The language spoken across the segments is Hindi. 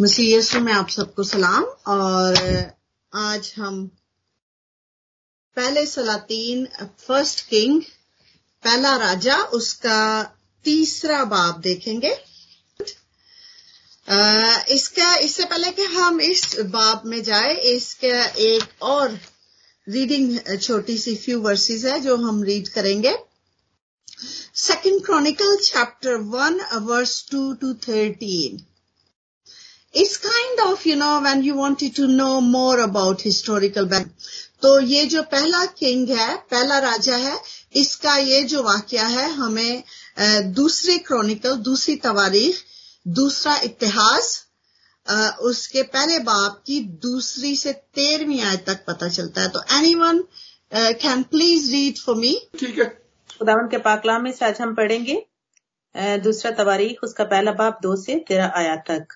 मसीह यीशु, में आप सबको सलाम। और आज हम पहले सलातीन, फ़र्स्ट किंग, पहला राजा, उसका तीसरा बाब देखेंगे। इसका, इससे पहले कि हम इस बाब में जाए, इसका एक और रीडिंग छोटी सी फ्यू वर्सेस है, जो हम रीड करेंगे। Second chronicle chapter one verse two two thirteen It's kind of, you know, when you wanted to know more about historical background. तो ये जो पहला किंग है पहला राजा है इसका ये जो वाक्य है हमें दूसरे क्रॉनिकल दूसरी तवारीख दूसरा इतिहास उसके पहले बाप की दूसरी से तेरहवीं आय तक पता चलता है। तो any one can please read for me ठीक है। खुदावन के पाकलाम में से आज हम पढ़ेंगे दूसरा तवारीख उसका पहला बाप दो से तेरह आया तक।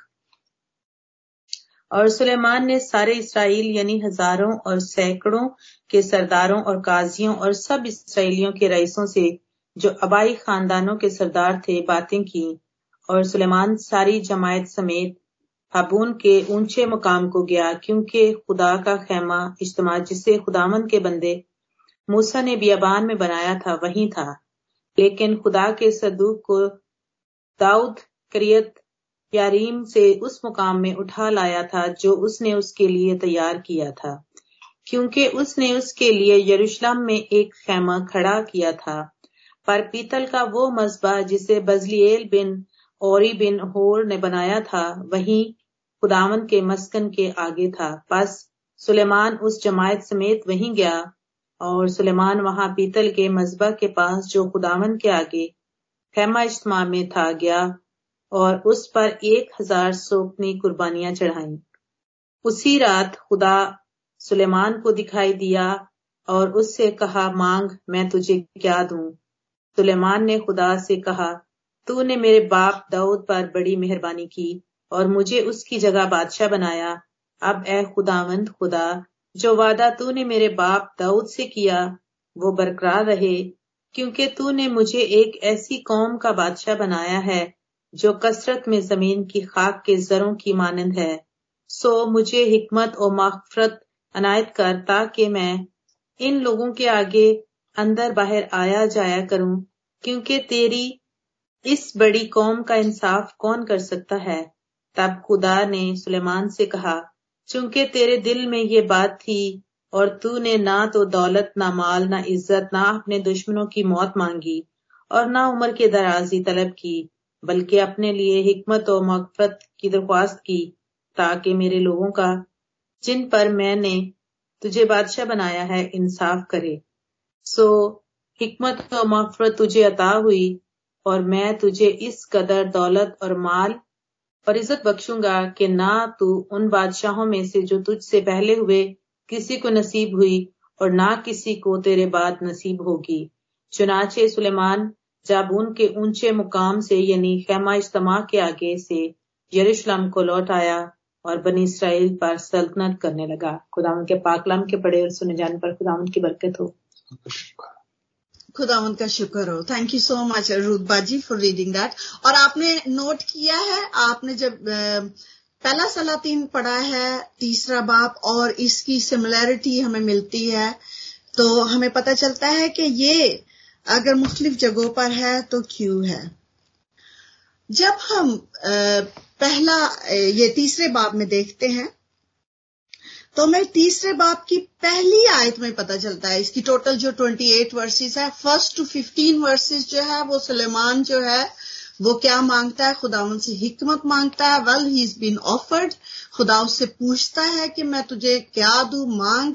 और सुलेमान ने सारे इसराइल, यानी हज़ारों और सैकड़ों के सरदारों और काजियों और सब इसराइलियों के रईसों से, जो अबाई खानदानों के सरदार थे, बातें की। और सुलेमान सारी जमायत समेत हाबून के ऊँचे मुकाम को गया, क्योंकि खुदा का खेमा इज्तम, जिसे खुदामन के बंदे मूसा ने बियाबान में बनाया था, वही था। लेकिन खुदा के सदूक को दाऊद करियत यारीम से उस मुकाम में उठा लाया था जो उसने उसके लिए तैयार किया था। क्योंकि उसने उसके लिए यरूशलेम में एक खेमा खड़ा किया था। पर पीतल का वो मजबा जिसे बजलियल बिन औरी बिन होर ने बनाया था, वही खुदावन के मस्कन के आगे था। बस सुलेमान उस जमायत समेत वहीं गया और सुलेमान वहाँ पीतल के मजबा के पास जो खुदावन के आगे खेमा इज्तमा में था, गया। और उस पर एक हज़ार सोपनी कुर्बानियाँ चढ़ाई। उसी रात खुदा सुलेमान को दिखाई दिया और उससे कहा, मांग, मैं तुझे क्या दूँ? सुलेमान ने खुदा से कहा, तूने मेरे बाप दाऊद पर बड़ी मेहरबानी की और मुझे उसकी जगह बादशाह बनाया। अब ए खुदावंद खुदा, जो वादा तूने मेरे बाप दाऊद से किया, वो बरकरार रहे, क्योंकि तूने मुझे एक ऐसी कौम का बादशाह बनाया है जो कसरत में ज़मीन की खाक के जरों की मानंद है, सो मुझे हिकमत और मफरत अनायत कर ताकि मैं इन लोगों के आगे अंदर बाहर आया जाया करूँ, क्योंकि तेरी इस बड़ी कौम का इंसाफ कौन कर सकता है? तब खुदा ने सुलेमान से कहा, चूँकि तेरे दिल में ये बात थी और तूने ना तो दौलत, ना माल, ना इज़्ज़त, ना अपने दुश्मनों की मौत मांगी और ना उम्र के दराजी तलब की बल्कि अपने लिए हिकमत और मगफरत की दरख्वास्त की, ताकि मेरे लोगों का, जिन पर मैंने तुझे बादशाह बनाया है, इंसाफ करे। सो, हिकमत और मगफरत तुझे अता हुई, और मैं तुझे इस कदर दौलत और माल और इज़्ज़त बख्शूँगा कि ना तू उन बादशाहों में से जो तुझसे पहले हुए, किसी को नसीब हुई, और ना किसी को तेरे बाद नसीब होगी। चुनाचे सुलेमान जाबून के ऊँचे मुकाम से, यानी खेमा इज्तमा के आगे से यरूशलेम को लौट आया और बनी इसराइल पर सल्तनत करने लगा। खुदावन के पाकलाम के पढ़े और सुने जाने पर खुदावन की बरकत हो। खुदावन का शुक्र हो। Thank you so much rude बाजी फॉर रीडिंग दैट और आपने नोट किया है, आपने जब पहला सलातीन पढ़ा है, तीसरा बाप, और इसकी सिमिलैरिटी हमें मिलती है तो हमें पता चलता है कि ये अगर मुख्तलिफ़ जगहों पर है तो क्यों है? जब हम पहला ये तीसरे बाब में देखते हैं तो हमें तीसरे बाब की पहली आयत में पता चलता है। इसकी टोटल जो 28 वर्सेस है फ़र्स्ट टू 15 वर्सेस जो है, वो सुलेमान जो है, वो क्या माँगता है? खुदा से हिकमत माँगता है। Well he is been offered खुदा उससे पूछता है कि मैं तुझे क्या दू? मांग।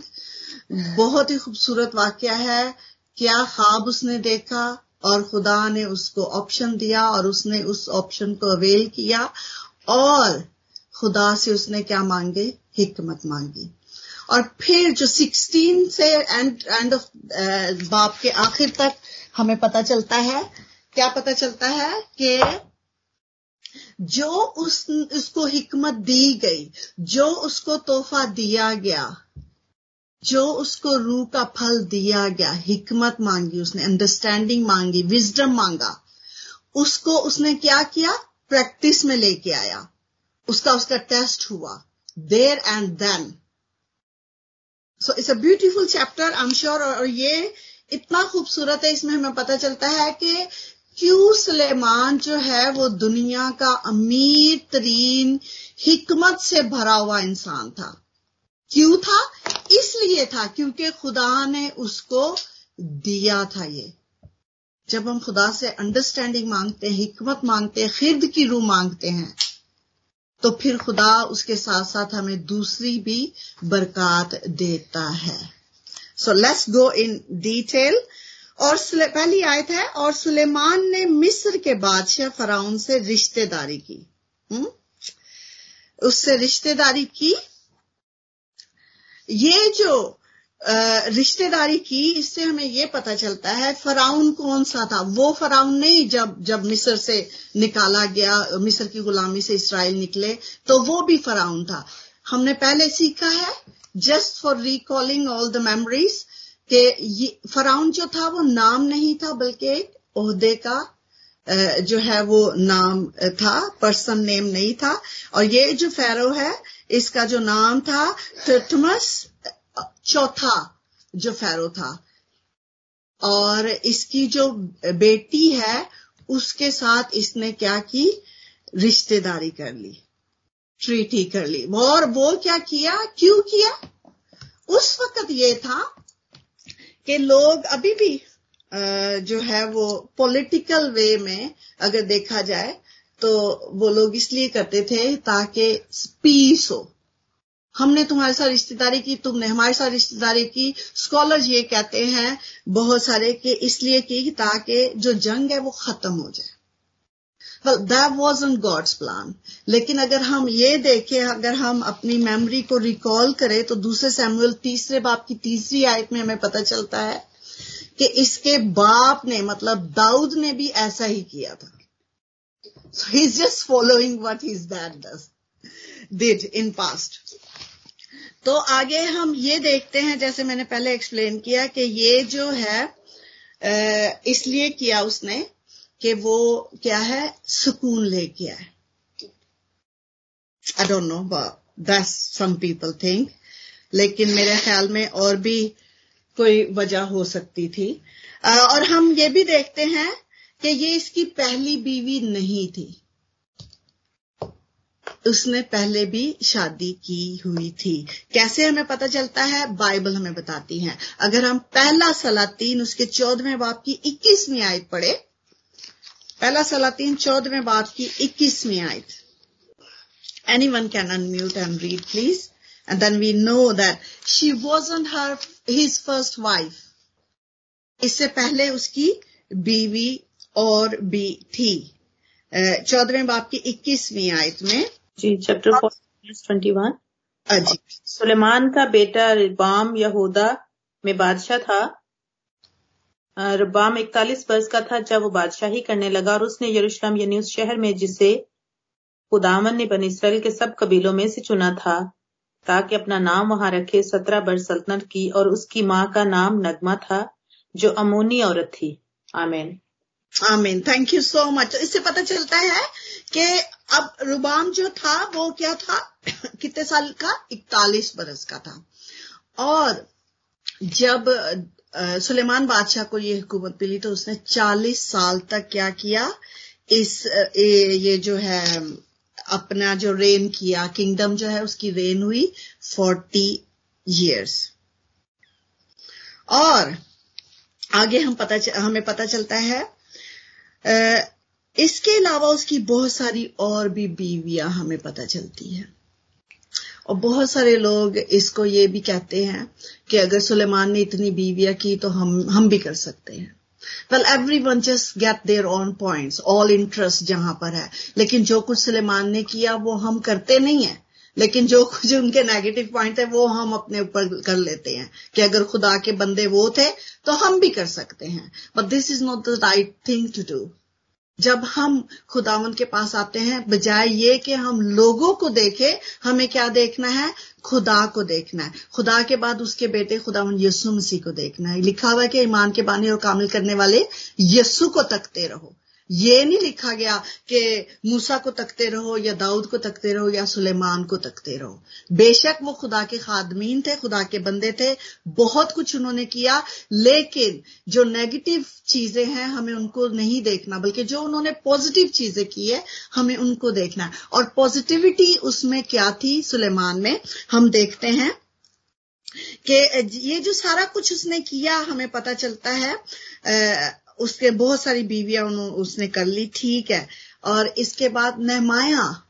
बहुत ही खूबसूरत वाक्य है। क्या ख्वाब उसने देखा? और खुदा ने उसको ऑप्शन दिया और उसने उस ऑप्शन को अवेल किया। और खुदा से उसने क्या मांगे? हिकमत मांगी। और फिर जो 16 से एंड एंड ऑफ़ बाप के आखिर तक हमें पता चलता है, क्या पता चलता है कि जो उस, उसको हिकमत दी गई, जो उसको तोहफा दिया गया जो उसको रूह का फल दिया गया, हिकमत मांगी उसने अंडरस्टैंडिंग मांगी विजडम मांगा, उसको उसने क्या किया? प्रैक्टिस में लेके आया। उसका उसका टेस्ट हुआ। There and then so it's a beautiful chapter I am sure और ये इतना खूबसूरत है, इसमें हमें पता चलता है कि क्यों सलेमान जो है, वो दुनिया का अमीर तरीन, हिकमत से भरा हुआ इंसान था। क्यों था इसलिए था क्योंकि खुदा ने उसको दिया था ये जब हम खुदा से अंडरस्टैंडिंग मांगते हैं हिकमत मांगते हैं खिर्द की रूह मांगते हैं तो फिर खुदा उसके साथ साथ हमें दूसरी भी बरकत देता है so let's go in detail और पहली आयत है, और सुलेमान ने मिस्र के बादशाह फराउन से रिश्तेदारी की हुँ? हम्म? उससे रिश्तेदारी की ये जो रिश्तेदारी की, इससे हमें ये पता चलता है, फराउन कौन सा था? वो फराउन नहीं, जब जब मिस्र से निकाला गया, मिस्र की गुलामी से इसराइल निकले तो वो भी फराउन था। हमने पहले सीखा है just for recalling all the memories कि फराउन जो था, वो नाम नहीं था, बल्कि एक ओहदे का जो है वो नाम था, पर्सन नेम नहीं था। और ये जो फेरो है, इसका जो नाम था टर्टमस चौथा जो फेरो था। और इसकी जो बेटी है, उसके साथ इसने क्या की? रिश्तेदारी कर ली ट्रीटी कर ली। और वो क्या किया? क्यों किया? उस वक्त ये था कि लोग अभी भी जो है वो पॉलिटिकल वे में अगर देखा जाए तो वो लोग इसलिए करते थे ताकि पीस हो। हमने तुम्हारे साथ रिश्तेदारी की तुमने हमारे साथ रिश्तेदारी की। स्कॉलर्स ये कहते हैं बहुत सारे कि इसलिए की ताकि जो जंग है वो खत्म हो जाए। Well, that wasn't God's plan लेकिन अगर हम ये देखें अगर हम अपनी मेमोरी को रिकॉल करें तो दूसरे सैमुअल तीसरे बाप की तीसरी आयत में हमें पता चलता है कि इसके बाप ने मतलब दाऊद ने भी ऐसा ही किया था। So he's just following what his dad does, did in past. तो आगे हम ये देखते हैं, जैसे मैंने पहले एक्सप्लेन किया कि ये जो है इसलिए किया उसने कि वो क्या है, सुकून लेके आए। I don't know that's some people think लेकिन मेरे ख्याल में और भी कोई वजह हो सकती थी। और हम ये भी देखते हैं कि ये इसकी पहली बीवी नहीं थी। उसने पहले भी शादी की हुई थी। कैसे हमें पता चलता है? बाइबल हमें बताती है। अगर हम पहला सलातीन उसके चौदहवें बाप की इक्कीसवीं आयत पढ़े, पहला सलातीन चौदहवें बाप की इक्कीसवीं आयत। Any one can unmute and read please and then we know that she wasn't her his first wife इससे पहले उसकी बीवी और भी थी चौदहवें बाप की इक्कीसवीं आयत में। जी चैप्टर ट्वेंटी वन जी। सुलेमान का बेटा रिबाम यहूदा में बादशाह था। रबाम इकतालीस वर्ष का था जब वो बादशाही करने लगा और उसने यरूशलेम यानी उस शहर में जिसे खुदावन ने बन इसराइल के सब कबीलों में से चुना था। ताकि अपना नाम वहाँ रखे, सत्रह वर्ष सल्तनत की और उसकी माँ का नाम नगमा था, जो अमोनी औरत थी। आमीन। आमीन। थैंक यू सो मच इससे पता चलता है कि अब रुबाम जो था, वो क्या था? कितने साल का? इकतालीस बरस का था। और जब सुलेमान बादशाह को ये हुकूमत मिली तो उसने 40 साल तक क्या किया? इस ये जो है अपना जो रेन किया किंगडम जो है उसकी रेन हुई फोर्टी ईयर्स और आगे हम पता हमें पता चलता है इसके अलावा उसकी बहुत सारी और भी बीवियाँ हमें पता चलती है। और बहुत सारे लोग इसको ये भी कहते हैं कि अगर सुलेमान ने इतनी बीवियाँ की तो हम हम भी कर सकते हैं। Well every one just get there on point all interest जहाँ पर है। लेकिन जो कुछ सलेमान ने किया, वो हम करते नहीं है। लेकिन जो कुछ उनके नेगेटिव पॉइंट है, वो हम अपने ऊपर कर लेते हैं। कि अगर खुदा के बंदे वो थे तो हम भी कर सकते हैं। But this is not the right thing to do जब हम खुदावन के पास आते हैं, बजाय ये कि हम लोगों को देखें, हमें क्या देखना है? खुदा को देखना है। खुदा के बाद उसके बेटे खुदावन यस्सु मसीह को देखना है। लिखा हुआ है कि ईमान के बानी और कामिल करने वाले यस्सु को तकते रहो। ये नहीं लिखा गया कि मूसा को तकते रहो या दाऊद को तकते रहो या सुलेमान को तकते रहो। बेशक वो खुदा के खादमीन थे, खुदा के बंदे थे, बहुत कुछ उन्होंने किया, लेकिन जो नेगेटिव चीज़ें हैं, हमें उनको नहीं देखना, बल्कि जो उन्होंने पॉजिटिव चीज़ें की है, हमें उनको देखना और पॉजिटिविटी उसमें क्या थी सुलेमान में? हम देखते हैं कि ये जो सारा कुछ उसने किया, हमें पता चलता है उसके बहुत सारी बीवियाँ उसने कर ली, ठीक है। और इसके बाद नहमाया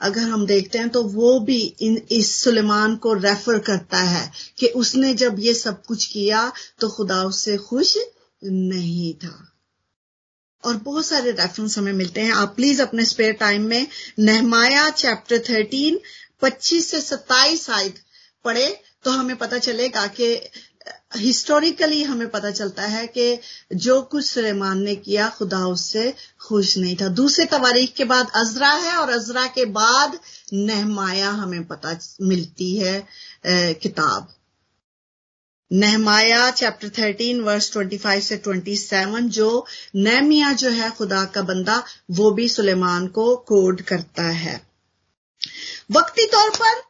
अगर हम देखते हैं तो वो भी इन, इस सुलेमान को रेफर करता है कि उसने जब ये सब कुछ किया तो खुदा उससे खुश नहीं था। और बहुत सारे रेफरेंस हमें मिलते हैं। आप प्लीज़ अपने स्पेयर टाइम में नहमाया चैप्टर थर्टीन पच्चीस से सत्ताईस आयत पढ़े तो हमें पता चलेगा कि हिस्टोरिकली हमें पता चलता है कि जो कुछ सुलेमान ने किया, खुदा उससे खुश नहीं था। दूसरे तवारीख के बाद अजरा है और अजरा के बाद नहमाया हमें पता मिलती है किताब। Nehemiah chapter thirteen verse twenty five से ट्वेंटी सेवन जो नहमिया जो है खुदा का बंदा, वो भी सुलेमान को कोड करता है। वक्ती तौर पर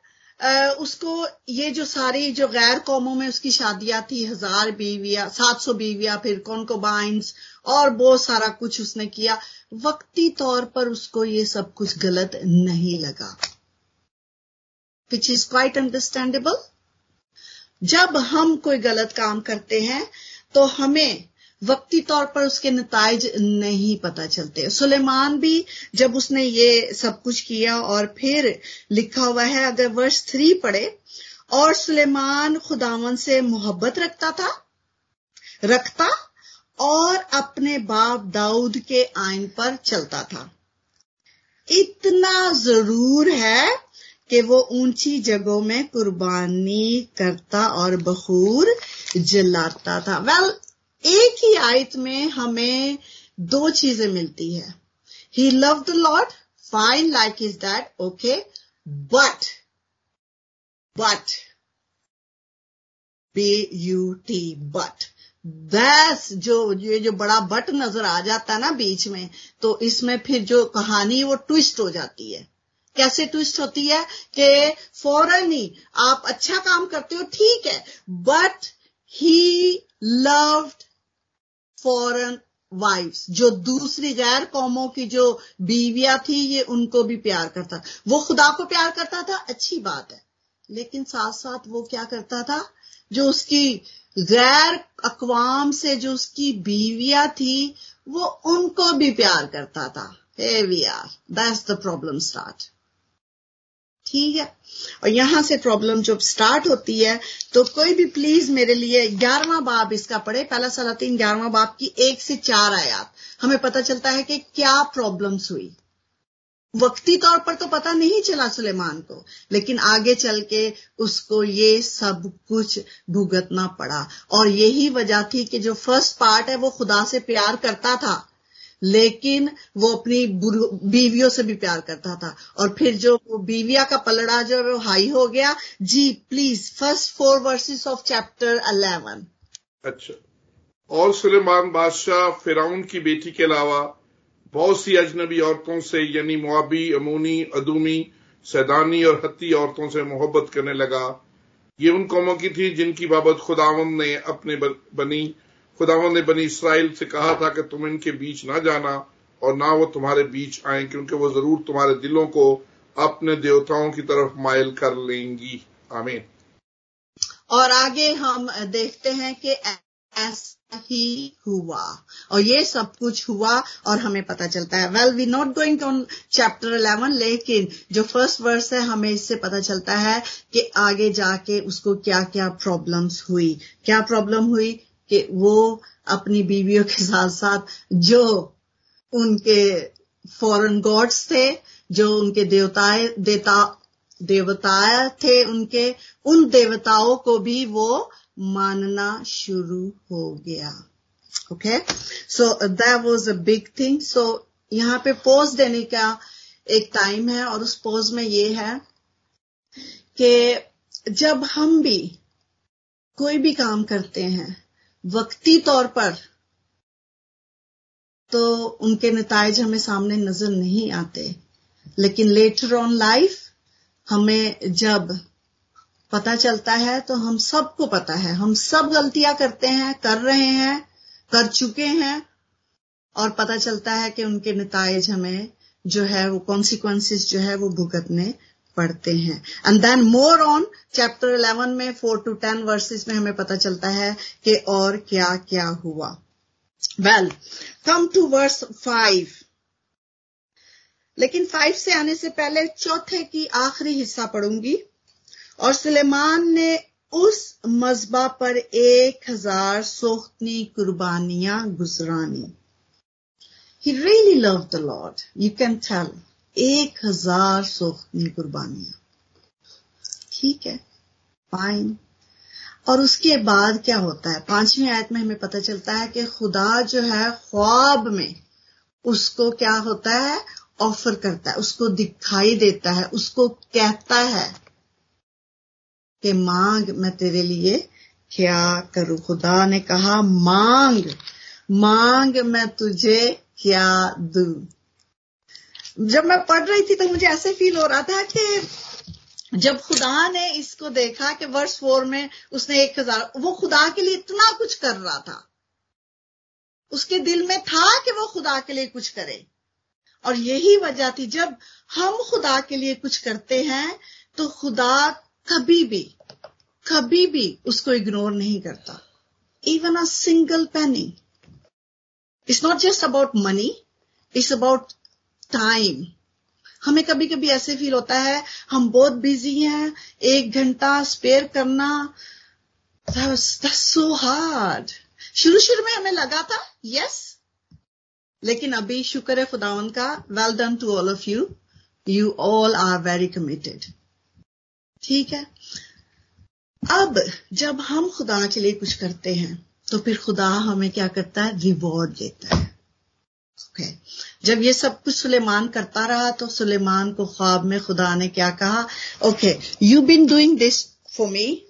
उसको ये जो सारी जो गैर कौमों में उसकी शादियाँ थी हज़ार बीविया, सात सौ बीविया, फिर कॉन्कोबाइंस और बहुत सारा कुछ उसने किया, वक्ती तौर पर उसको ये सब कुछ गलत नहीं लगा। विच इज़ क्वाइट अंडरस्टैंडेबल जब हम कोई गलत काम करते हैं तो हमें वक्ती तौर पर उसके नतज नहीं पता चलते। सुलेमान भी जब उसने ये सब कुछ किया और फिर लिखा हुआ है अगर वर्ष थ्री पढ़े और सुलेमान खुदावन से मोहब्बत रखता था रखता और अपने बाप दाऊद के आइन पर चलता था। इतना ज़रूर है कि वो ऊँची जगहों में कुर्बानी करता और बखूर जलाता था। वेल well, एक ही आयत में हमें दो चीज़ें मिलती है। He love the lord fine like is that okay but but B U T but बस जो, ये जो बड़ा बट नज़र आ जाता है ना बीच में तो इसमें फिर जो कहानी वो ट्विस्ट हो जाती है। कैसे ट्विस्ट होती है कि फ़ौरन ही आप अच्छा काम करते हो, ठीक है but he loved foreign wifes जो दूसरी गैर कौमों की जो बीवियाँ थी, ये उनको भी प्यार करता वो खुदा को प्यार करता था, अच्छी बात है। लेकिन साथ साथ वो क्या करता था? जो उसकी गैर अकवाम से जो उसकी बीवियाँ थी, वो उनको भी प्यार करता था। Hey we are that's the problem start ठीक है। और यहाँ से प्रॉब्लम जब स्टार्ट होती है तो कोई भी प्लीज़ मेरे लिए ग्यारहवा बाब इसका पढ़े। पहला सलातीन ग्यारहवा बाब की एक से चार आयात। हमें पता चलता है कि क्या प्रॉब्लम्स हुई। वक्ती तौर पर तो पता नहीं चला सुलेमान को, लेकिन आगे चल के उसको ये सब कुछ भुगतना पड़ा। और यही वजह थी कि जो फ़र्स्ट पार्ट है, वो खुदा से प्यार करता था। लेकिन वो अपनी बीवियों से भी प्यार करता था। और फिर जो बीविया का पलड़ा जो है वो हाई हो गया। जी please first four verses of chapter eleven अच्छा। और सुलेमान बादशाह फिराउन की बेटी के अलावा बहुत सी अजनबी औरतों से, यानी मुआबी, अमूनी, अदूमी, सैदानी और हत्ती औरतों से मोहब्बत करने लगा। ये उन कौमों की थी जिनकी बाबत खुदावन ने अपने बनी खुदावन ने बनी इसराइल से कहा था कि तुम इनके बीच ना जाना और ना वो तुम्हारे बीच आए, क्योंकि वो ज़रूर तुम्हारे दिलों को अपने देवताओं की तरफ़ मायल कर लेंगी। आमीन। और आगे हम देखते हैं कि ऐसा ही हुआ और ये सब कुछ हुआ और हमें पता चलता है। Well we not going on chapter eleven लेकिन जो फ़र्स्ट वर्स है, हमें इससे पता चलता है कि आगे जाके उसको क्या क्या प्रॉब्लम्स हुई। क्या प्रॉब्लम हुई? कि वो अपनी बीवियों के साथ साथ जो उनके फॉरेन गॉड्स थे, जो उनके देवताए देवता देवता थे उनके, उन देवताओं को भी वो मानना शुरू हो गया। Okay so that was a big thing so यहाँ पे पोज देने का एक टाइम है और उस पोज में ये है कि जब हम भी कोई भी काम करते हैं वक्ती तौर पर तो उनके नतज हमें सामने नज़र नहीं आते। लेकिन लेटर ऑन लाइफ हमें जब पता चलता है तो हम सबको पता है। हम सब गलतियाँ करते हैं, कर रहे हैं, कर चुके हैं, और पता चलता है कि उनके नतज हमें जो है वो कॉन्सिक्वेंसेस जो है वो भुगतने पढ़ते हैं। And then more on chapter 11 में फोर टू टेन वर्सेस में हमें पता चलता है कि और क्या क्या हुआ। Well come to verse five लेकिन फाइव से आने से पहले चौथे की आखिरी हिस्सा पढ़ूँगी। और सुलेमान ने उस मजबा पर एक हज़ार सोखनी कुर्बानियाँ गुजरानी। He really love the lord you can tell एक हज़ार सोखनी कुर्बानियाँ। ठीक है फाइन और उसके बाद क्या होता है? पांचवी आयत में हमें पता चलता है कि खुदा जो है ख्वाब में उसको क्या होता है? ऑफ़र करता है, उसको दिखाई देता है, उसको कहता है कि मांग मैं तेरे लिए क्या करूँ? खुदा ने कहा, मांग मांग मैं तुझे क्या दू? जब मैं पढ़ रही थी तो मुझे ऐसे फील हो रहा था कि जब खुदा ने इसको देखा कि वर्ष फोर में उसने एक हज़ार, वो खुदा के लिए इतना कुछ कर रहा था। उसके दिल में था कि वो खुदा के लिए कुछ करे। और यही वजह थी, जब हम खुदा के लिए कुछ करते हैं तो खुदा कभी भी कभी भी उसको इग्नोर नहीं करता। Even a single penny it's not just about money it's about time हमें कभी कभी ऐसे फील होता है, हम बहुत बिज़ी हैं, एक घंटा स्पेयर करना सो हार्ड शुरू शुरू में हमें लगा था यस लेकिन अभी शुक्र है खुदावन का well done to all of you you all are very committed ठीक है? अब, जब हम खुदा के लिए कुछ करते हैं तो फिर खुदा हमें क्या करता है? रिवॉर्ड देता है। Okay. जब ये सब कुछ सुलेमान करता रहा तो सुलेमान को ख्वाब में खुदा ने क्या कहा? Okay you been doing this for me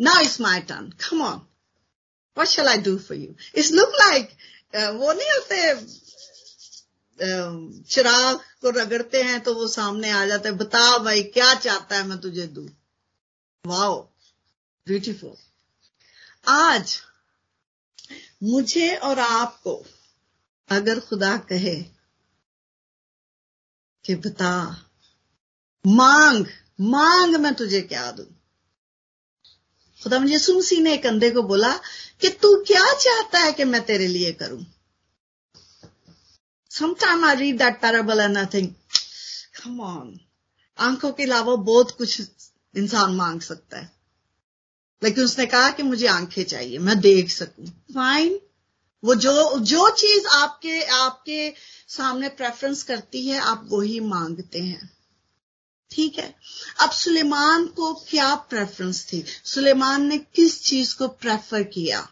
now it's my turn come on what shall I do for you it's look like वो नहीं होते uh, चिराग को रगड़ते हैं तो वो सामने आ जाता है बता भाई क्या चाहता है मैं तुझे दू? वाओ ब्यूटीफुल आज मुझे और आपको अगर खुदा कहे कि बता, मांग मांग मैं तुझे क्या दू? खुदा मुझे सुनसी ने एक अंधे को बोला कि तू क्या चाहता है कि मैं तेरे लिए करूँ? Sometime I read that parable and I think come on आँखों के अलावा बहुत कुछ इंसान मांग सकता है। लेकिन उसने कहा कि मुझे आँखें चाहिए, मैं देख सकूँ। फाइन वो जो जो चीज़ आपके आपके सामने प्रेफरेंस करती है, आप वही मांगते हैं। ठीक है? अब सुलेमान को क्या प्रेफरेंस थी? सुलेमान ने किस चीज़ को प्रेफर किया?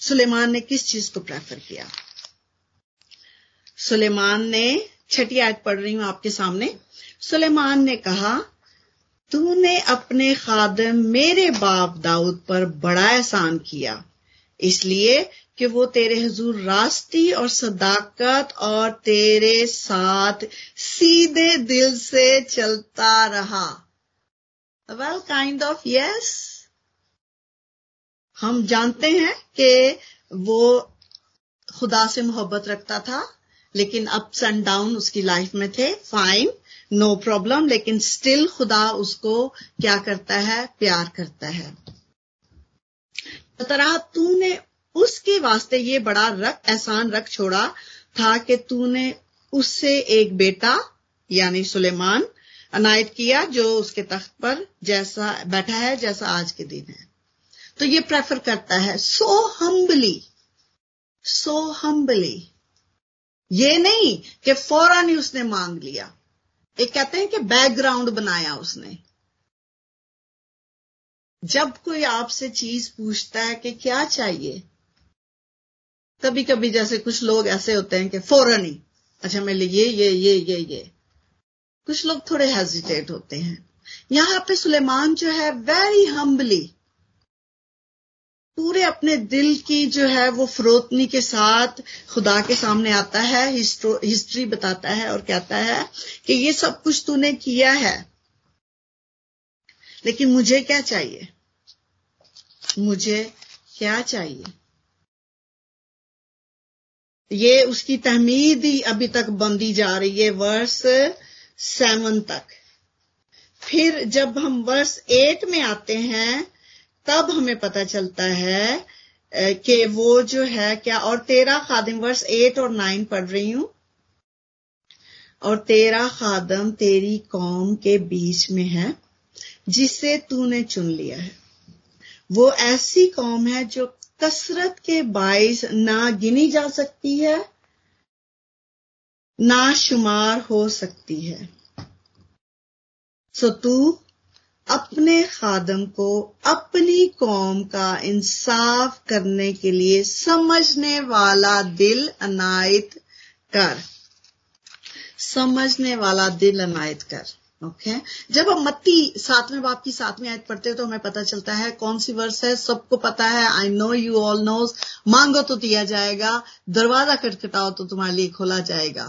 सुलेमान ने किस चीज़ को प्रेफर किया? सुलेमान ने, छठी आयत पढ़ रही हूँ आपके सामने। सुलेमान ने कहा तूने अपने खादम मेरे बाप दाऊद पर बड़ा एहसान किया। इसलिए कि वो तेरे हजूर रास्ती और सदाकत और तेरे साथ सीधे दिल से चलता रहा। वेल काइंड ऑफ़ यस हम जानते हैं कि वो खुदा से मोहब्बत रखता था, लेकिन अप्स एंड डाउन उसकी लाइफ में थे फाइन नो प्रॉब्लम लेकिन स्टिल खुदा उसको क्या करता है? प्यार करता है। तरह तूने उसके वास्ते ये बड़ा रख, एहसान रख छोड़ा था कि तूने उससे एक बेटा, यानी सुलेमान, अनायत किया जो उसके तख्त पर जैसा बैठा है, जैसा आज के दिन है। तो ये प्रेफर करता है, सो हम्बली सो हम्बली। ये नहीं कि फ़ौरन ही उसने मांग लिया। एक कहते हैं कि बैकग्राउंड बनाया उसने। जब कोई आपसे चीज़ पूछता है कि क्या चाहिए कभी कभी जैसे कुछ लोग ऐसे होते हैं कि फ़ौरन ही अच्छा मेरे ये ये ये ये ये। कुछ लोग थोड़े हेजिटेट होते हैं। यहाँ पे सुलेमान जो है वेरी हम्बली पूरे अपने दिल की जो है वो फरोतनी के साथ खुदा के सामने आता है, हिस्ट्री बताता है और कहता है कि ये सब कुछ तूने किया है, लेकिन मुझे क्या चाहिए? मुझे क्या चाहिए? ये उसकी तहमीद ही अभी तक बंदी जा रही है, वर्ष सेवन तक। फिर जब हम वर्ष एट में आते हैं तब हमें पता चलता है कि वो जो है क्या, और तेरा खादिम वर्ष एट और नाइन पढ़ रही हूँ। और तेरा खादम तेरी कौम के बीच में है, जिसे तूने चुन लिया है। वो ऐसी कौम है जो कसरत के बायस ना गिनी जा सकती है, ना शुमार हो सकती है। सो तू अपने खादम को अपनी कौम का इंसाफ करने के लिए समझने वाला दिल अनायत कर। समझने वाला दिल अनायत कर ओके okay? जब हम मत्ती सातवें बाप की सातवीं आयत पढ़ते हैं तो हमें पता चलता है कौन सी वर्ष है, सबको पता है। I know you all knows मांगो तो दिया जाएगा, दरवाज़ा खटखटाओ तो तुम्हारे लिए खोला जाएगा।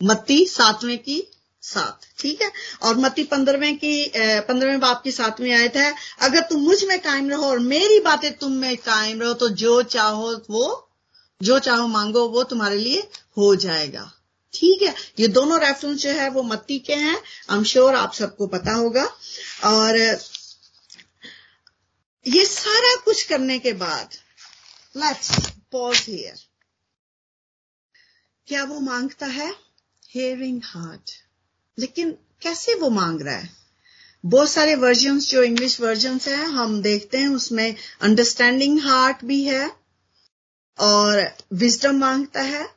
मत्ती सातवें की सात ठीक है? और मती पंद्रहवें की पंद्रहवें बाप की सातवीं आयत है, अगर तुम मुझमें कायम रहो और मेरी बातें तुम में कायम रहो तो जो चाहो वो, जो चाहो मांगो, वो तुम्हारे लिए हो जाएगा। ठीक है? ये दोनों रेफरेंस जो है, वो मत्ती के हैं, आई एम श्योर आप सबको पता होगा। और, ये सारा कुछ करने के बाद लेट्स पॉज हियर क्या वो माँगता है? हेयरिंग हार्ट लेकिन कैसे वो मांग रहा है? बहुत सारे वर्जन्स जो इंग्लिश वर्जन्स हैं, हम देखते हैं, उसमें अंडरस्टैंडिंग हार्ट भी है और विजडम माँगता है।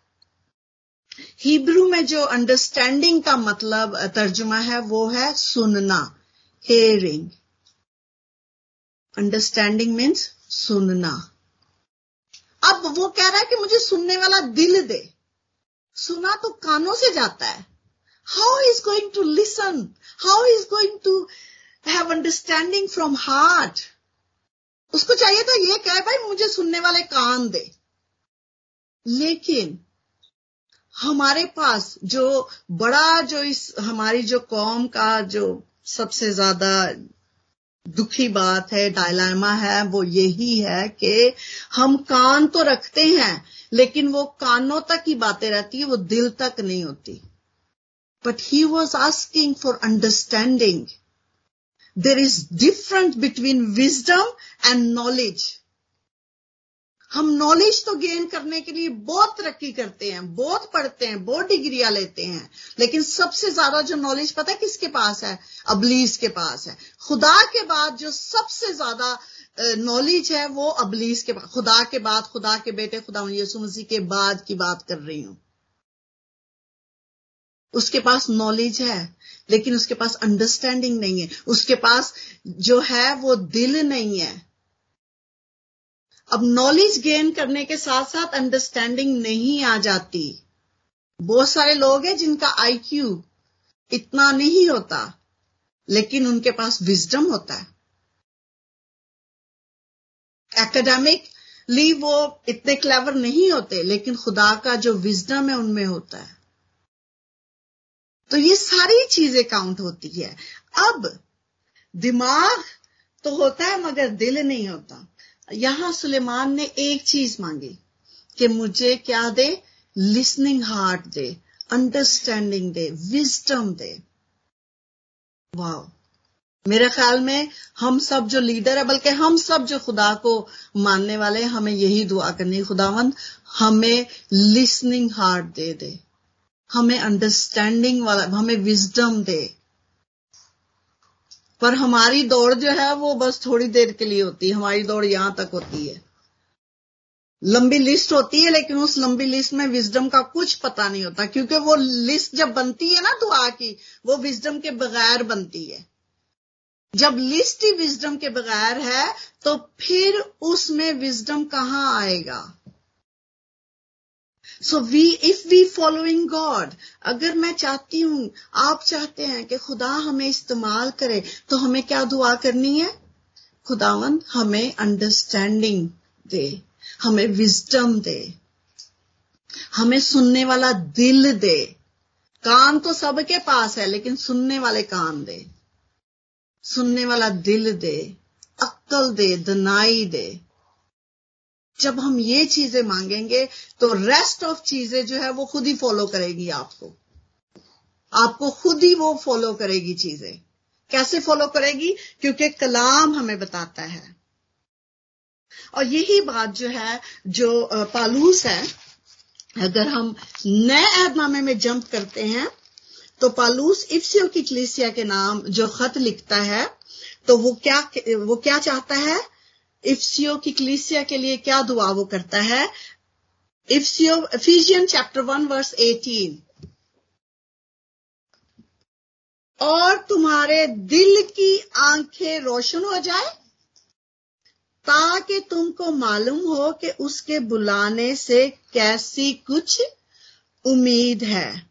हिब्रू में जो अंडरस्टैंडिंग का मतलब तर्जुमा है, वो है सुनना हेयरिंग अंडरस्टैंडिंग मीन्स सुनना। अब वो कह रहा है कि मुझे सुनने वाला दिल दे। सुना तो कानों से जाता है। How he's going to listen, how he's going to have understanding from heart. उसको चाहिए था ये कहे भाई मुझे सुनने वाले कान दे। लेकिन हमारे पास जो बड़ा जो इस हमारी जो कौम का जो सबसे ज़्यादा दुखी बात है डायलामा है वो यही है कि हम कान तो रखते हैं लेकिन वो कानों तक ही बातें रहती है वो दिल तक नहीं होती। But he was asking for understanding. There is difference between wisdom and knowledge. हम नॉलेज तो गेन करने के लिए बहुत तरक्की करते हैं, बहुत पढ़ते हैं, बहुत डिग्रियाँ लेते हैं लेकिन सबसे ज़्यादा जो नॉलेज पता है किसके पास है अबलीस के पास है खुदा के बाद जो सबसे ज़्यादा नॉलेज है वो अबलीस के बाद, खुदा के बाद, खुदा के बेटे, खुदा यीशु मसीह के बाद की बात कर रही हूँ उसके पास नॉलेज है, लेकिन उसके पास अंडरस्टैंडिंग नहीं है। उसके पास जो है, वो दिल नहीं है। अब नॉलेज गेन करने के साथ साथ अंडरस्टैंडिंग नहीं आ जाती। बहुत सारे लोग हैं जिनका आईक्यू इतना नहीं होता, लेकिन उनके पास विजडम होता है। एकेडमिकली वो इतने क्लेवर नहीं होते, लेकिन खुदा का जो विजडम है उनमें होता है। तो ये सारी चीज़ें काउंट होती है। अब दिमाग तो होता है, मगर दिल नहीं होता। यहाँ सुलेमान ने एक चीज़ मांगी कि मुझे क्या दे? लिसनिंग हार्ट दे अंडरस्टैंडिंग दे विजडम दे। वाह मेरे ख्याल में हम सब जो लीडर है, बल्कि हम सब जो खुदा को मानने वाले हैं, हमें यही दुआ करनी खुदावंद, हमें लिसनिंग हार्ट दे दे। हमें अंडरस्टैंडिंग वाला, हमें विजडम दे। पर हमारी दौड़ जो है, वो बस थोड़ी देर के लिए होती है। हमारी दौड़ यहाँ तक होती है। लंबी लिस्ट होती है, लेकिन उस लंबी लिस्ट में विजडम का कुछ पता नहीं होता, क्योंकि वो लिस्ट जब बनती है ना दुआ की, वो विजडम के बगैर बनती है। जब लिस्ट ही विजडम के बगैर है तो फिर उसमें विजडम कहाँ आएगा? So we if we following God अगर मैं चाहती हूँ, आप चाहते हैं कि खुदा हमें इस्तेमाल करे तो हमें क्या दुआ करनी है? खुदावन हमें अंडरस्टैंडिंग दे, हमें विजडम दे, हमें सुनने वाला दिल दे। कान तो सबके पास है, लेकिन सुनने वाले कान दे। सुनने वाला दिल दे अक्ल दे दनाई दे। जब हम ये चीज़ें मांगेंगे तो रेस्ट ऑफ़ चीज़ें जो है वो खुद ही फॉलो करेगी आपको। आपको खुद ही वो फॉलो करेगी चीज़ें। कैसे फॉलो करेगी? क्योंकि कलाम हमें बताता है। और यही बात जो है, जो पालूस है, अगर हम नए अहदनामे में जंप करते हैं तो पालूस इफ्सियो की कलीसिया के नाम जो खत लिखता है तो वो क्या वो क्या चाहता है? इफ्सियो की कलीसिया के लिए क्या दुआ वो करता है? इफ्सियो Ephesian chapter one verse eighteen और तुम्हारे दिल की आँखें रोशन हो जाए, ताकि तुमको मालूम हो कि उसके बुलाने से कैसी कुछ उम्मीद है।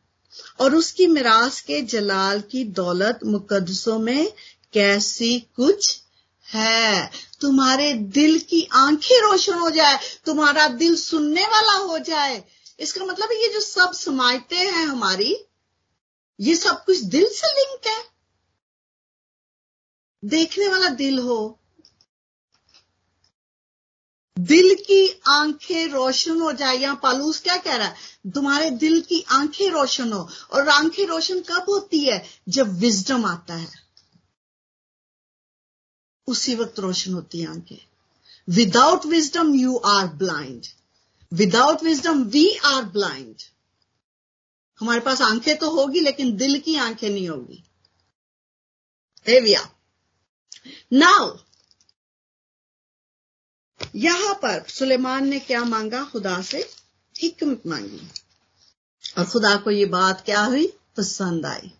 और उसकी मिरास के जलाल की दौलत मुकदसों में कैसी कुछ है। तुम्हारे दिल की आँखें रोशन हो जाए, तुम्हारा दिल सुनने वाला हो जाए। इसका मतलब ये जो सब समायते हैं हमारी, ये सब कुछ दिल से लिंक है। देखने वाला दिल हो। दिल की आँखें रोशन हो जाए। यहाँ पालूस क्या कह रहा है? तुम्हारे दिल की आँखें रोशन हो। और आँखें रोशन कब होती है? जब विजडम आता है। उसी वक्त रोशन होती है आँखें। Without wisdom you are blind without wisdom we are blind हमारे पास आँखें तो होगी, लेकिन दिल की आँखें नहीं होगी। हेविया नाउ यहाँ पर सुलेमान ने क्या मांगा? खुदा से हिकमत मांगी। और खुदा को ये बात क्या हुई? पसंद आई।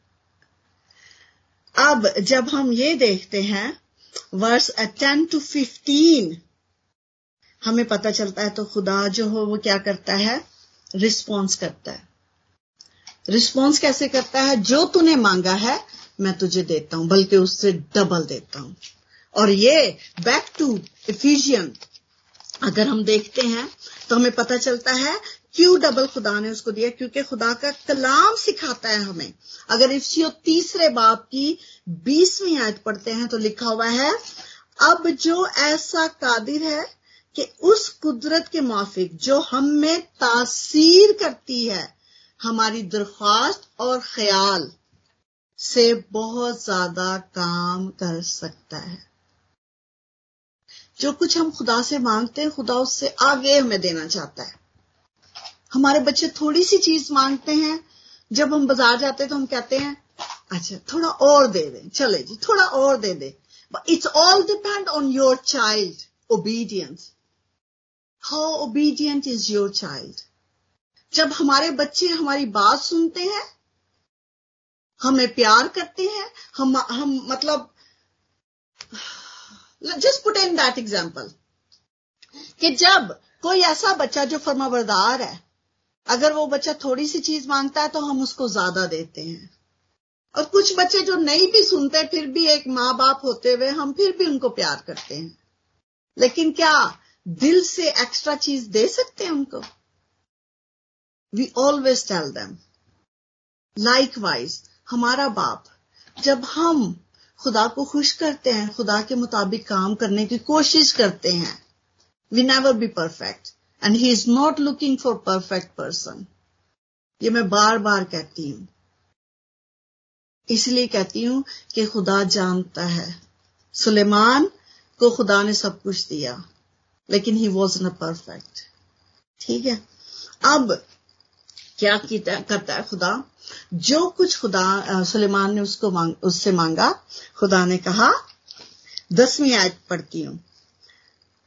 अब जब हम ये देखते हैं वर्स टेन टू फिफ्टीन। हमें पता चलता है तो खुदा जो हो, वो क्या करता है? रिस्पॉन्स करता है। रिस्पॉन्स कैसे करता है? जो तूने मांगा है, मैं तुझे देता हूँ, बल्कि उससे डबल देता हूँ। और ये बैक टू इफिजियन अगर हम देखते हैं तो हमें पता चलता है क्यों डबल खुदा ने उसको दिया? क्योंकि खुदा का कलाम सिखाता है हमें। अगर इफ्सियो तीसरे बाप की बीसवीं आयत पढ़ते हैं तो लिखा हुआ है, अब जो ऐसा कादिर है कि उस कुदरत के माफिक, जो हम में तासीर करती है, हमारी दरख्वास्त और ख्याल से बहुत ज़्यादा काम कर सकता है। जो कुछ हम खुदा से मांगते हैं, खुदा उससे आगे हमें देना चाहता है। हमारे बच्चे थोड़ी सी चीज़ मांगते हैं, जब हम बाज़ार जाते हैं तो हम कहते हैं अच्छा थोड़ा और दे दें, चले जी, थोड़ा और दे दे। It's all depend on your child obedience how obedient is your child जब हमारे बच्चे हमारी बात सुनते हैं, हमें प्यार करते हैं, हम हम मतलब just put in that example कि जब कोई ऐसा बच्चा जो फर्माबरदार है अगर वो बच्चा थोड़ी सी चीज़ माँगता है तो हम उसको ज़्यादा देते हैं। और कुछ बच्चे जो नहीं भी सुनते फिर भी एक माँ बाप होते हुए हम फिर भी उनको प्यार करते हैं। लेकिन क्या दिल से एक्स्ट्रा चीज़ दे सकते हैं उनको? We always tell them like wise हमारा बाप, जब हम खुदा को खुश करते हैं, खुदा के मुताबिक काम करने की कोशिश करते हैं we never be perfect and he is not looking for perfect person ये मैं बार बार कहती हूँ। इसलिए कहती हूँ कि खुदा जानता है। सुलेमान को खुदा ने सब कुछ दिया लेकिन ही वॉज़ न परफेक्ट ठीक है? अब क्या करता है खुदा? जो कुछ खुदा सुलेमान ने उसको मांग, उससे मांगा खुदा ने कहा दसवीं आयत पढ़ती हूँ।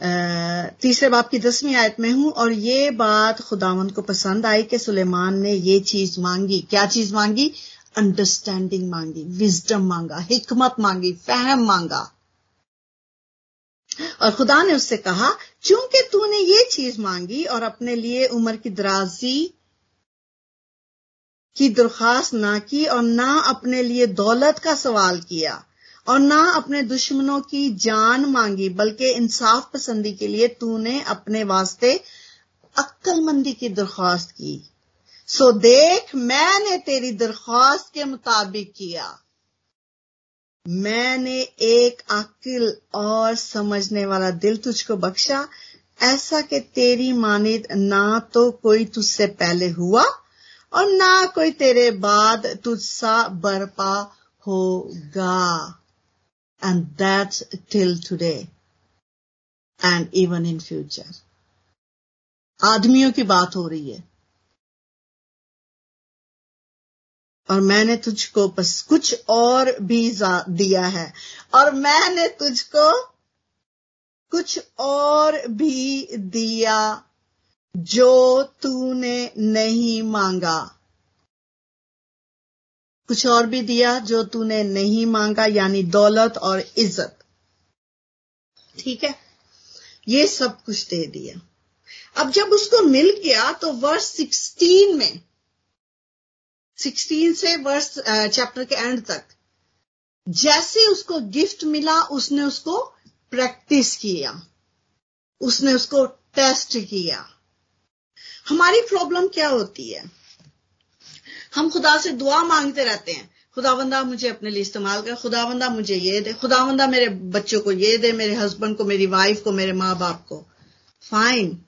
तीसरे बाप की दसवीं आयत में हूँ और ये बात खुदावन को पसंद आई कि सुलेमान ने ये चीज़ मांगी। क्या चीज़ मांगी? अंडरस्टैंडिंग मांगी विजडम मांगा, हिकमत मांगी, फहम मांगा। और खुदा ने उससे कहा, चूँकि तूने ये चीज़ मांगी और अपने लिए उम्र की दराजी की दरखास्त ना की और ना अपने लिए दौलत का सवाल किया और ना अपने दुश्मनों की जान मांगी, बल्कि इंसाफ पसंदी के लिए तूने अपने वास्ते अक्लमंदी की दरख्वास्त की। सो देख, मैंने तेरी दरख्वास्त के मुताबिक किया। मैंने एक अकिल और समझने वाला दिल तुझको बख्शा। ऐसा कि तेरी मानिद ना तो कोई तुझसे पहले हुआ और ना कोई तेरे बाद तुझसा बरपा होगा। And that's till today and even in future आदमियों की बात हो रही है। और मैंने तुझको बस कुछ और भी दिया है। और मैंने तुझको कुछ और भी दिया जो तूने नहीं मांगा। कुछ और भी दिया जो तूने नहीं मांगा, यानी दौलत और इज़्ज़त। ठीक है? ये सब कुछ दे दिया। अब जब उसको मिल गया तो वर्ष 16 में 16 से वर्ष चैप्टर के एंड तक, जैसे उसको गिफ्ट मिला, उसने उसको प्रैक्टिस किया। उसने उसको टेस्ट किया। हमारी प्रॉब्लम क्या होती है? हम खुदा से दुआ मांगते रहते हैं। खुदावंदा मुझे अपने लिए इस्तेमाल कर, खुदावंदा मुझे ये दे, खुदावंदा मेरे बच्चों को ये दे, मेरे हस्बैंड को, मेरी वाइफ को, मेरे माँ बाप को। फाइन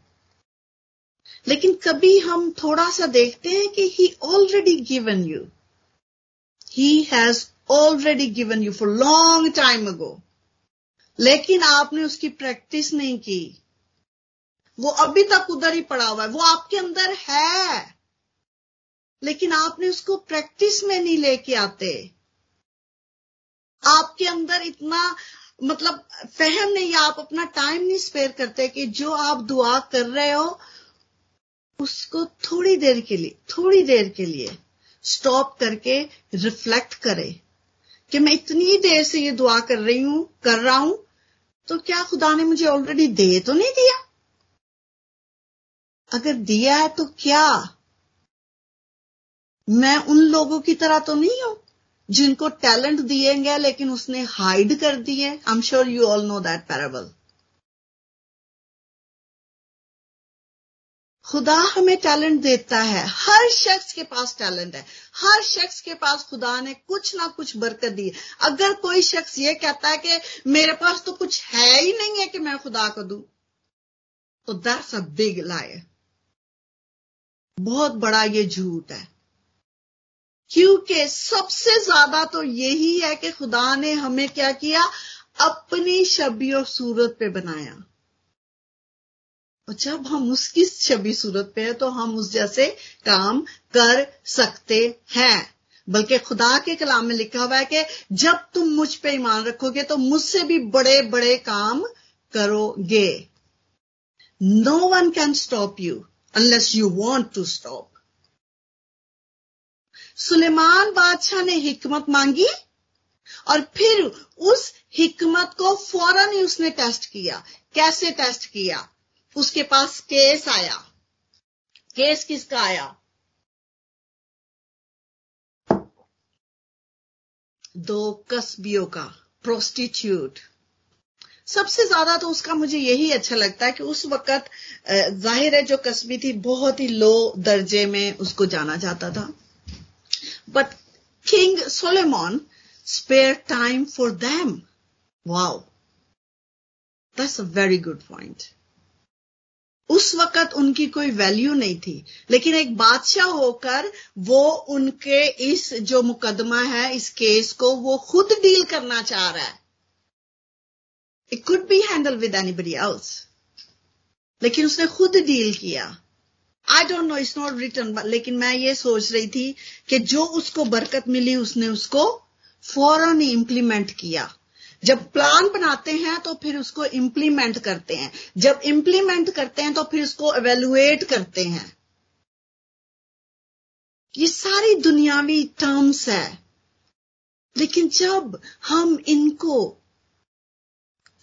लेकिन कभी हम थोड़ा सा देखते हैं कि he already given you he has already given you for long time ago लेकिन आपने उसकी प्रैक्टिस नहीं की। वो अभी तक उधर ही पड़ा हुआ है। वो आपके अंदर है। लेकिन आपने उसको प्रैक्टिस में नहीं लेके आते। आपके अंदर इतना मतलब फहम नहीं, आप अपना टाइम नहीं स्पेयर करते कि जो आप दुआ कर रहे हो, उसको थोड़ी देर के लिए, थोड़ी देर के लिए स्टॉप करके रिफ्लेक्ट करे कि मैं इतनी देर से ये दुआ कर रही हूँ, कर रहा हूँ तो क्या खुदा ने मुझे ऑलरेडी दे तो नहीं दिया? अगर दिया है तो क्या? मैं उन लोगों की तरह तो नहीं हूँ, जिनको टैलेंट दिए गए, लेकिन उसने हाइड कर दिए I am sure you all know that parable खुदा हमें टैलेंट देता है। हर शख्स के पास टैलेंट है। हर शख्स के पास खुदा ने कुछ ना कुछ बरकत दी। अगर कोई शख्स ये कहता है कि मेरे पास तो कुछ है ही नहीं है कि मैं खुदा को दू तो दैट्स अ बिग लाय बहुत बड़ा ये झूठ है। क्योंकि सबसे ज़्यादा तो यही है कि खुदा ने हमें क्या किया? अपनी शबी और सूरत पे बनाया। और जब हम उसकी छवि सूरत पे है तो हम उस जैसे काम कर सकते हैं। बल्कि खुदा के कलाम में लिखा हुआ है कि जब तुम मुझ पे ईमान रखोगे तो मुझसे भी बड़े बड़े काम करोगे। No one can stop you unless you want to stop Suleman बादशाह ने हिकमत मांगी और फिर उस हिकमत को फ़ौरन ही उसने टेस्ट किया। कैसे टेस्ट किया? उसके पास केस आया। केस किसका आया? दो कस्बियों का प्रोस्टिट्यूट सबसे ज़्यादा तो उसका मुझे यही अच्छा लगता है कि उस वक्त ज़ाहिर है जो कस्बी थी, बहुत ही लो दर्जे में उसको जाना जाता था। But king Solomon spare time for them wow that's a very good point उस वक्त उनकी कोई वैल्यू नहीं थी। लेकिन एक बादशाह होकर वो उनके इस जो मुकदमा है, इस केस को वो खुद डील करना चाह रहा है। It could be handle with anybody else लेकिन उसने खुद डील किया। I don't know it's not written लेकिन मैं ये सोच रही थी कि जो उसको बरकत मिली, उसने उसको फ़ौरन ही इंप्लीमेंट किया। जब प्लान बनाते हैं तो फिर उसको इंप्लीमेंट करते हैं। जब इंप्लीमेंट करते हैं तो फिर उसको एवेलुएट करते हैं। ये सारी दुनियावी टर्म्स है। लेकिन जब हम इनको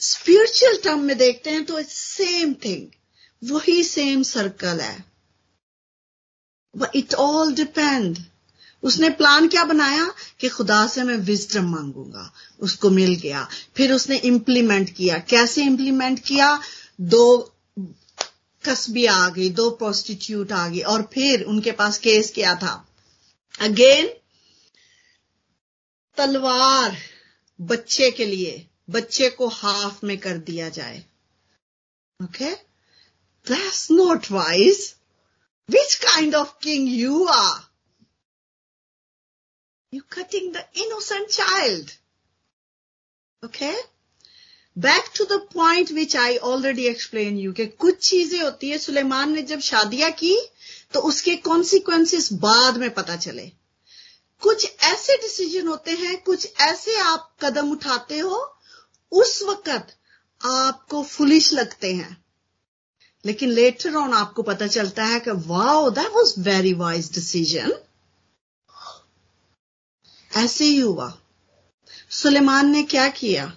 स्पिरिचुअल टर्म में देखते हैं तो सेम थिंग वही सेम सर्कल है। इट ऑल डिपेंड उसने प्लान क्या बनाया? कि खुदा से मैं विजडम मांगूँगा। उसको मिल गया। फिर उसने इंप्लीमेंट किया। कैसे इंप्लीमेंट किया? दो कस्बी आ गई, दो प्रोस्टिट्यूट आ गई, और फिर उनके पास केस क्या था? अगेन तलवार बच्चे के लिए, बच्चे को हाफ़ में कर दिया जाए। Okay that's not wise which kind of king you are you cutting the innocent child okay back to the point which I already explain you कि कुछ चीज़ें होती है, सुलेमान ने जब शादियाँ की तो उसके कॉन्सिक्वेंसेस बाद में पता चले। कुछ ऐसे डिसीज़न होते हैं, कुछ ऐसे आप कदम उठाते हो, उस वक्त आपको फुलिश लगते हैं। लेकिन लेटर ऑन आपको पता चलता है कि wow that was very wise decision ऐसे ही हुआ। सुलेमान ने क्या किया?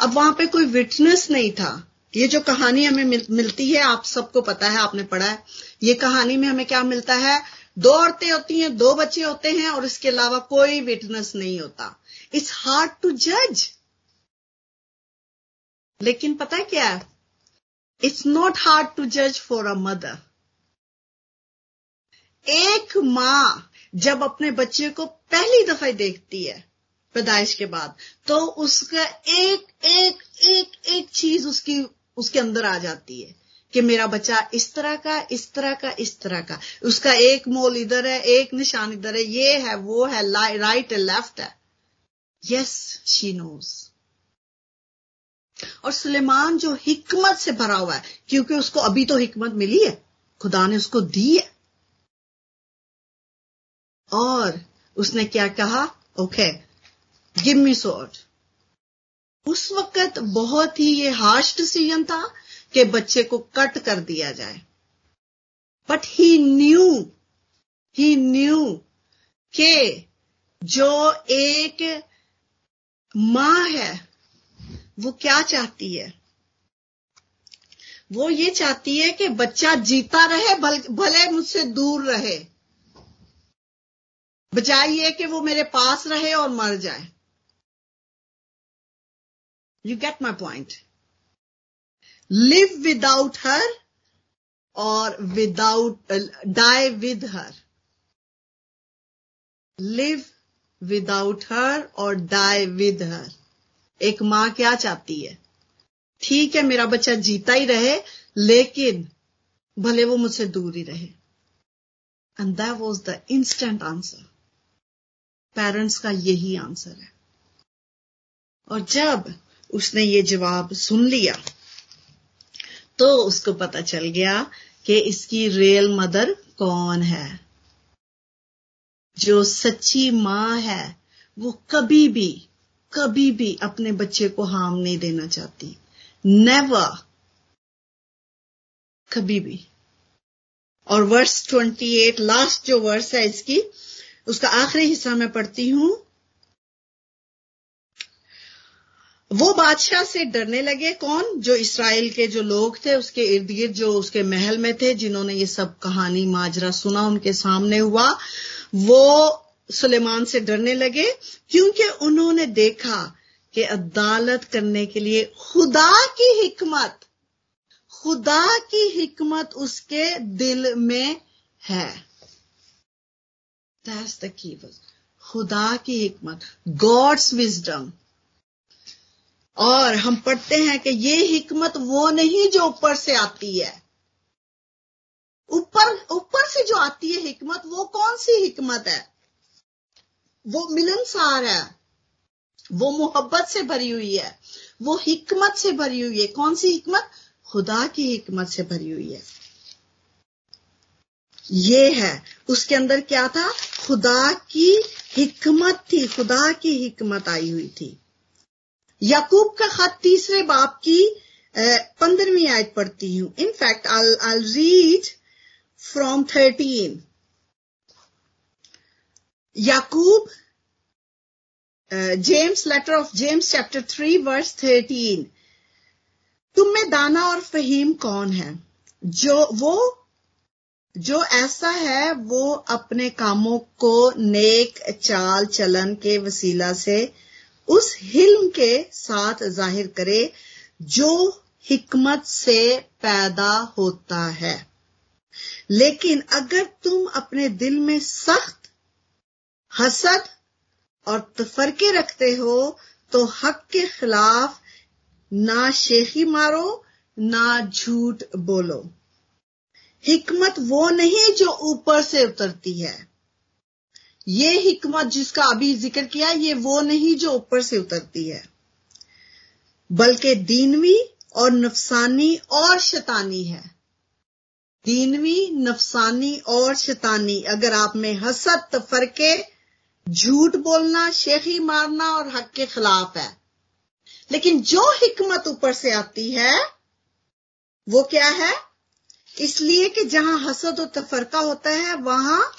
अब वहाँ पे कोई विटनेस नहीं था। ये जो कहानी हमें मिल, मिलती है आप सबको पता है आपने पढ़ा है। ये कहानी में हमें क्या मिलता है? दो औरतें होती हैं दो बच्चे होते हैं और इसके अलावा कोई विटनेस नहीं होता। इट्स हार्ड टू जज लेकिन पता है? क्या इट्स नॉट हार्ड टू जज फॉर अ मदर एक माँ जब अपने बच्चे को पहली दफ़ा देखती है पैदाइश के बाद तो उसका एक एक एक एक चीज़ उसकी, उसके अंदर आ जाती है कि मेरा बच्चा इस तरह का, इस तरह का, इस तरह का। उसका एक मोल इधर है, एक निशान इधर है, ये है, वो है राइट है लेफ़्ट है। यस शी नोज़ और सुलेमान जो हिकमत से भरा हुआ है, क्योंकि उसको अभी तो हिकमत मिली है, खुदा ने उसको दी है। और उसने क्या कहा? ओके गिव मी सोर्ड उस वक्त बहुत ही ये हार्श डिसीज़न था कि बच्चे को कट कर दिया जाए। But he knew he knew के जो एक माँ है वो क्या चाहती है? वो ये चाहती है कि बच्चा जीता रहे भले मुझसे दूर रहे। बजाय ये कि वो मेरे पास रहे और मर जाए। You get my point live without her और without die with her live without her और डाई विद हर एक माँ क्या चाहती है? ठीक है, मेरा बच्चा जीता ही रहे, लेकिन भले वो मुझसे दूर ही रहे। And that was the instant answer parents का यही आंसर है। और जब उसने ये जवाब सुन लिया तो उसको पता चल गया कि इसकी रियल मदर कौन है। जो सच्ची माँ है, वो कभी भी कभी भी अपने बच्चे को हार्म नहीं देना चाहती। नेवर कभी भी। और वर्स 28 लास्ट जो वर्स है इसकी, उसका आखिरी हिस्सा मैं पढ़ती हूँ। वो बादशाह से डरने लगे कौन? जो इसराइल के जो लोग थे, उसके इर्द गिर्द जो उसके महल में थे, जिन्होंने ये सब कहानी, माजरा सुना उनके सामने हुआ, वो सुलेमान से डरने लगे, क्योंकि उन्होंने देखा कि अदालत करने के लिए खुदा की हिकमत, खुदा की हिकमत उसके दिल में है। खुदा की हिकमत गॉड्स विजडम और हम पढ़ते हैं कि ये हिकमत वो नहीं जो ऊपर से आती है। ऊपर ऊपर से जो आती है हिकमत, वो कौन सी हिकमत है? वो मिलनसार है। वो मोहब्बत से भरी हुई है। वो हिकमत से भरी हुई है। कौन सी हिकमत? खुदा की हिकमत से भरी हुई है। ये है। उसके अंदर क्या था? खुदा की हिकमत थी। खुदा की हिकमत आई हुई थी। याकूब का खत तीसरे बाप की पंद्रहवीं आयत पढ़ती हूँ। In fact I read from thirteen Yakub James letter of James chapter three verse thirteen तुम में दाना और फहीम कौन है? जो, वो, जो ऐसा है, वो अपने कामों को नेक, चाल, चलन के वसीला से उस हिल्म के साथ ज़ाहिर करे, जो हिकमत से पैदा होता है। लेकिन अगर तुम अपने दिल में सख्त हसद और तफरके रखते हो तो हक के खिलाफ ना शेखी मारो, ना झूठ बोलो। हिकमत वो नहीं जो ऊपर से उतरती है। ये हिकमत जिसका अभी ज़िक्र किया, ये वो नहीं जो ऊपर से उतरती है। बल्कि दीनवी और नफसानी और शैतानी है। दीनवी, नफसानी और शैतानी, अगर आप में हसद, तफरके झूठ बोलना शेखी मारना और हक के खिलाफ है। लेकिन जो हिकमत ऊपर से आती है, वो क्या है? इसलिए कि जहाँ हसद और तफरका होता है, वहाँ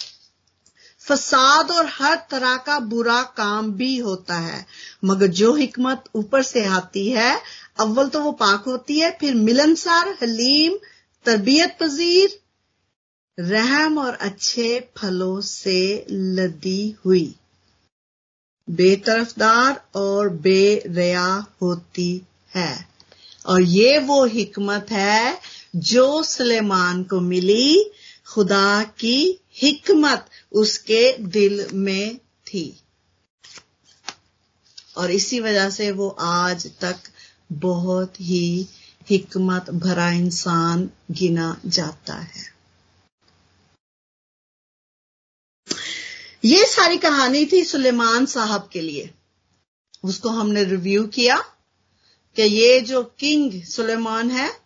फसाद और हर तरह का बुरा काम भी होता है। मगर जो हिकमत ऊपर से आती है, अव्वल तो वो पाक होती है, फिर मिलनसार, हलीम, तरबियत पजीर रहम और अच्छे फलों से लदी हुई। बेतरफदार और बेरया होती है। और ये वो हिकमत है जो सलेमान को मिली। खुदा की हिकमत उसके दिल में थी। और इसी वजह से वो आज तक बहुत ही हिकमत भरा इंसान गिना जाता है। ये सारी कहानी थी सुलेमान साहब के लिए। उसको हमने रिव्यू किया कि ये जो किंग सुलेमान है,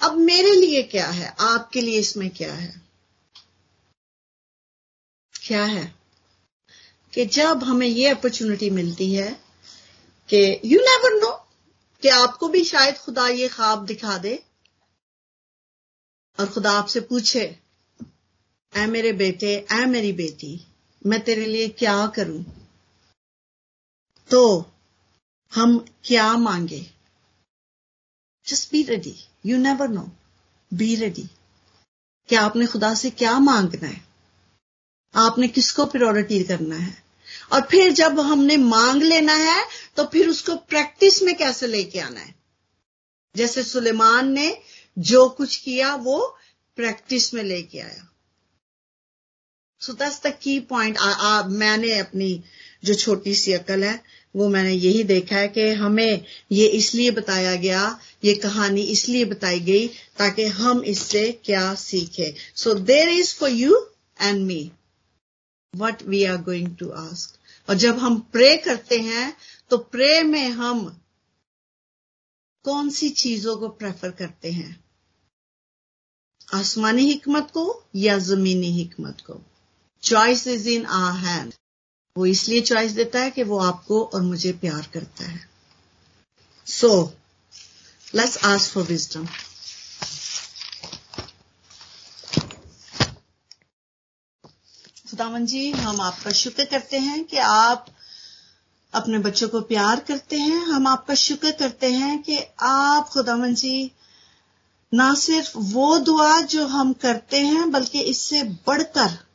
अब मेरे लिए क्या है? आपके लिए इसमें क्या है? क्या है? कि जब हमें ये अपॉर्चुनिटी मिलती है कि यू नेवर नो कि आपको भी शायद खुदा ये ख्वाब दिखा दे और खुदा आपसे पूछे ऐ मेरे बेटे, ऐ मेरी बेटी, मैं तेरे लिए क्या करूँ? तो हम क्या मांगे? Just be ready you never know be ready क्या आपने खुदा से क्या मांगना है? आपने किसको प्रायोरिटी करना है? और फिर जब हमने मांग लेना है तो फिर उसको प्रैक्टिस में कैसे लेके आना है? जैसे सुलेमान ने जो कुछ किया, वो प्रैक्टिस में लेके आया। So that's the key point मैंने अपनी जो छोटी सी अकल है, वो मैंने यही देखा है कि हमें ये इसलिए बताया गया, ये कहानी इसलिए बताई गई ताकि हम इससे क्या सीखें। So there is for you and me what we are going to ask और जब हम प्रे करते हैं तो प्रे में हम कौन सी चीज़ों को प्रेफर करते हैं? आसमानी हिकमत को या जमीनी हिकमत को? Choice is in our hand वो इसलिए चॉइस देता है कि वो आपको और मुझे प्यार करता है। So let's ask for wisdom खुदावन जी, हम आपका शुक्र करते हैं कि आप अपने बच्चों को प्यार करते हैं। हम आपका शुक्र करते हैं कि आप खुदावन जी, ना सिर्फ़ वो दुआ जो हम करते हैं, बल्कि इससे बढ़कर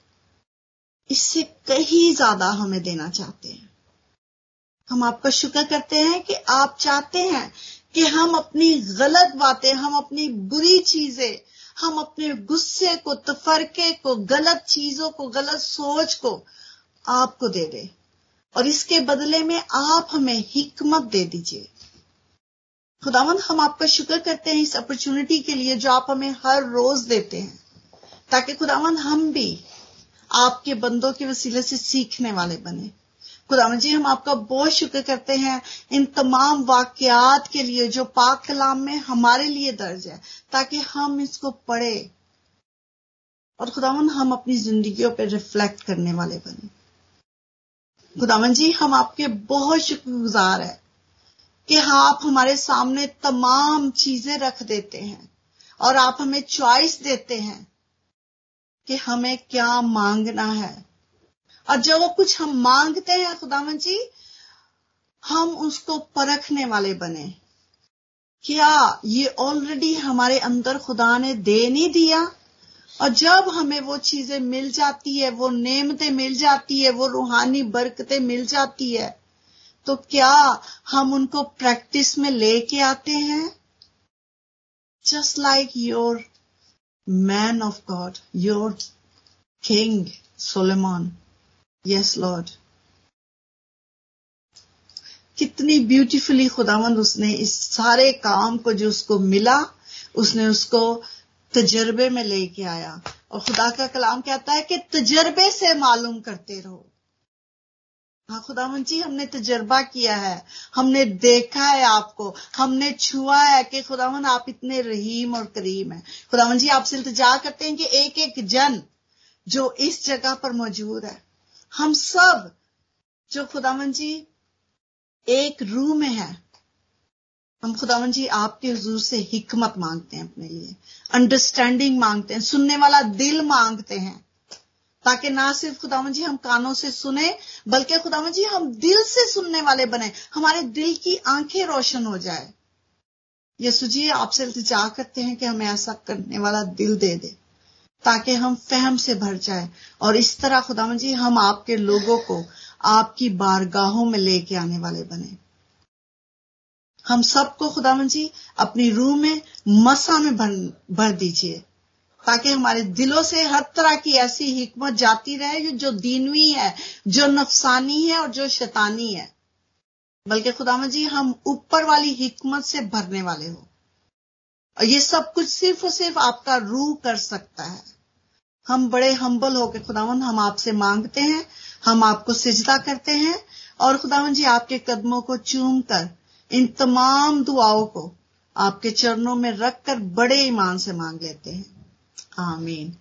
इससे कहीं ज़्यादा हमें देना चाहते हैं। हम आपका शुक्र करते हैं कि आप चाहते हैं कि हम अपनी गलत बातें, हम अपनी बुरी चीज़ें, हम अपने गुस्से को, तफरके को, गलत चीज़ों को, गलत सोच को आपको दे दे। और इसके बदले में आप हमें हिकमत दे दीजिए। खुदावन हम आपका शुक्र करते हैं इस अपॉर्चुनिटी के लिए जो आप हमें हर रोज देते हैं, ताकि खुदावन हम भी आपके बंदों के वसीले से सीखने वाले बने। खुदावन जी, हम आपका बहुत शुक्र करते हैं इन तमाम वाकयात के लिए जो पाक कलाम में हमारे लिए दर्ज है, ताकि हम इसको पढ़े और खुदावन हम अपनी जिंदगियों पर रिफ्लेक्ट करने वाले बने। खुदावन जी, हम आपके बहुत शुक्रगुजार है कि आप हमारे सामने तमाम चीज़ें रख देते हैं और आप हमें चॉइस देते हैं कि हमें क्या मांगना है। और जब वो कुछ हम मांगते हैं, खुदावन जी, हम उसको परखने वाले बने। क्या ये ऑलरेडी हमारे अंदर खुदा ने दे नहीं दिया? और जब हमें वो चीज़ें मिल जाती है, वो नेमतें मिल जाती है, वो रूहानी बरकतें मिल जाती है तो क्या हम उनको प्रैक्टिस में लेके आते हैं? Just like your man of God, your King Solomon. Yes, Lord. कितनी ब्यूटीफुली खुदावंद उसने इस सारे काम को जो उसको मिला उसने उसको तजर्बे में लेके आया और खुदा का कलाम कहता है कि तजर्बे से मालूम करते रहो हाँ खुदावन जी, हमने तजर्बा किया है। हमने देखा है आपको। हमने छुआ है कि खुदावन आप इतने रहीम और करीम है। खुदावन जी, आपसे इल्तजा करते हैं कि एक एक जन जो इस जगह पर मौजूद है, हम सब जो खुदावन जी एक रूह में है, हम खुदावन जी आपके हजूर से हिकमत मांगते हैं अपने लिए अंडरस्टैंडिंग मांगते हैं, सुनने वाला दिल मांगते हैं। ताकि ना सिर्फ़ खुदावन जी हम कानों से सुने बल्कि खुदावन जी हम दिल से सुनने वाले बने। हमारे दिल की आँखें रोशन हो जाए। यसु जी आपसे इल्तजा करते हैं कि हमें ऐसा करने वाला दिल दे दे ताकि हम फहम से भर जाए। और इस तरह खुदावन जी हम आपके लोगों को आपकी बारगाहों में लेके आने वाले बने। हम सबको खुदावन जी अपनी रूह में मसा में भर, भर दीजिए। ताकि हमारे दिलों से हर तरह की ऐसी हिकमत जाती रहे जो दीनवी है, जो नफसानी है और जो शैतानी है। बल्कि खुदावन जी, हम ऊपर वाली हिकमत से भरने वाले हो। और ये सब कुछ सिर्फ़ और सिर्फ़ आपका रूह कर सकता है। हम बड़े हम्बल होकर खुदावन हम आपसे मांगते हैं, हम आपको सिजदा करते हैं और खुदावन जी, आपके कदमों को चूम कर, इन तमाम दुआओं को आपके चरणों में रखकर बड़े ईमान से मांग लेते हैं। आमीन